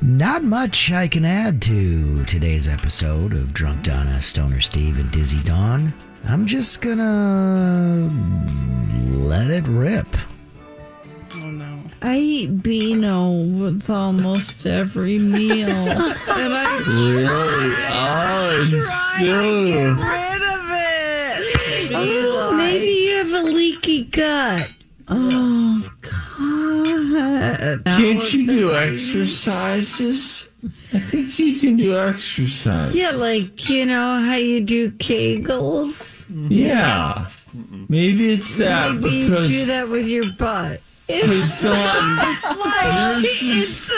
Not much I can add to today's episode of Drunk Donna, Stoner Steve, and Dizzy Dawn. I'm just gonna let it rip. Oh no. I eat Beano with almost every meal. and I Really? Oh, it's still. rid of it. Oh, maybe you have a leaky gut. Oh, God. Can't you do exercises? I think you can do exercise. Yeah, like, you know how you do Kegels? Yeah. Maybe it's that Maybe you because do that with your butt. because um, Dawn, yours is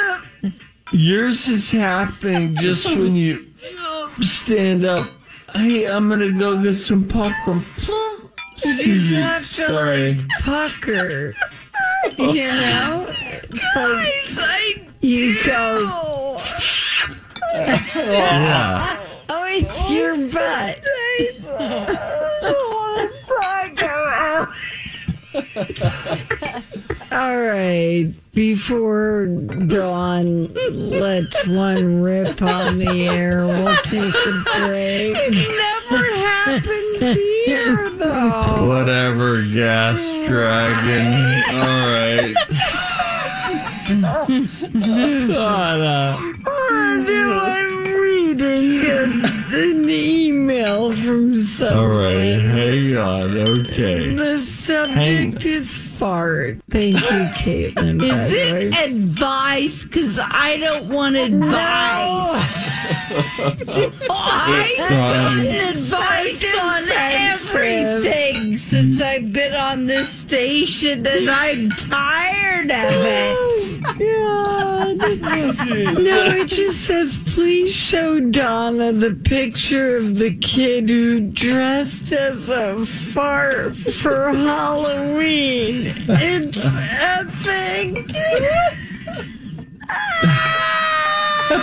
yours is happening just when you stand up. Hey, I'm gonna go get some popcorn. You have to Sorry. like pucker. You know? It's like you go, Yeah. oh, it's your butt. All right, before Dawn lets one rip on the air, we'll take a break. It never happens here, though. Whatever, gas dragon. All right. Donna. I'm reading an, an email from All someone. right, hang on. Okay. The subject is fart. Thank you, Caitlin. Is it advice? Because I don't want advice. I've gotten advice on everything since I've been on this station, and I'm tired of it. No, it just says, please show Donna the picture of the kid who dressed as a fart for Halloween. It's epic. All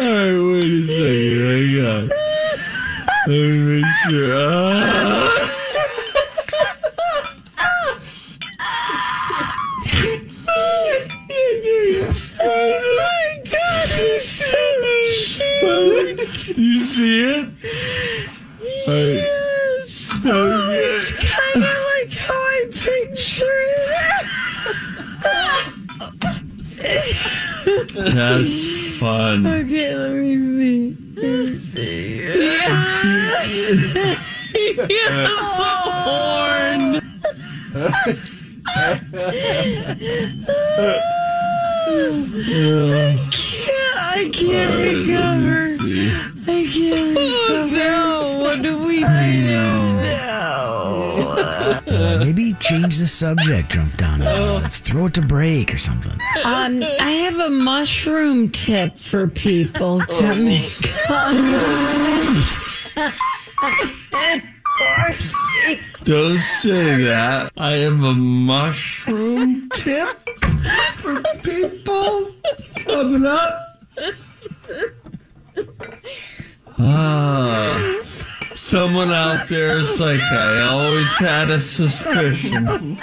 right, wait a second. Hang on. Let me make sure. Ah. Oh my god, he's so Do you see it? Yes. Oh, it's That's fun. Okay, let me see. Let me see. Horn. I can't uh, I can't oh, recover. I can't recover. no, what do we do? Maybe change the subject, Drunk Donna. Throw it to break or something. Um, I have a mushroom tip for people coming. Don't say that. I have a mushroom tip for people coming up. Ah. Someone out there is like, I always had a suspicion.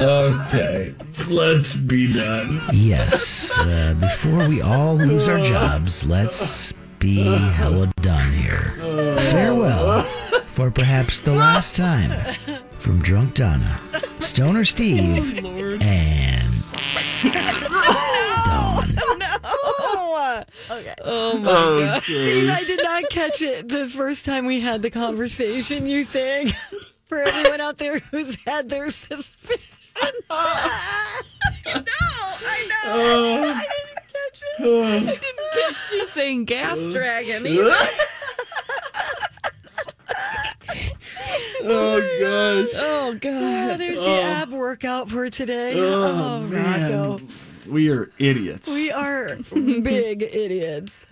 Okay, let's be done. Yes, uh, before we all lose our jobs, let's be hella done here. Farewell for perhaps the last time from Drunk Donna, Stoner Steve, and. Oh, okay. Oh my god. Okay. I did not catch it the first time we had the conversation. You saying for everyone out there who's had their suspicions. I know, I know. I didn't catch it. Oh. I didn't catch you saying gas dragon either. Oh gosh. Oh God! Ah, there's the ab workout for today. Oh, Rocco, We are idiots. we are big idiots.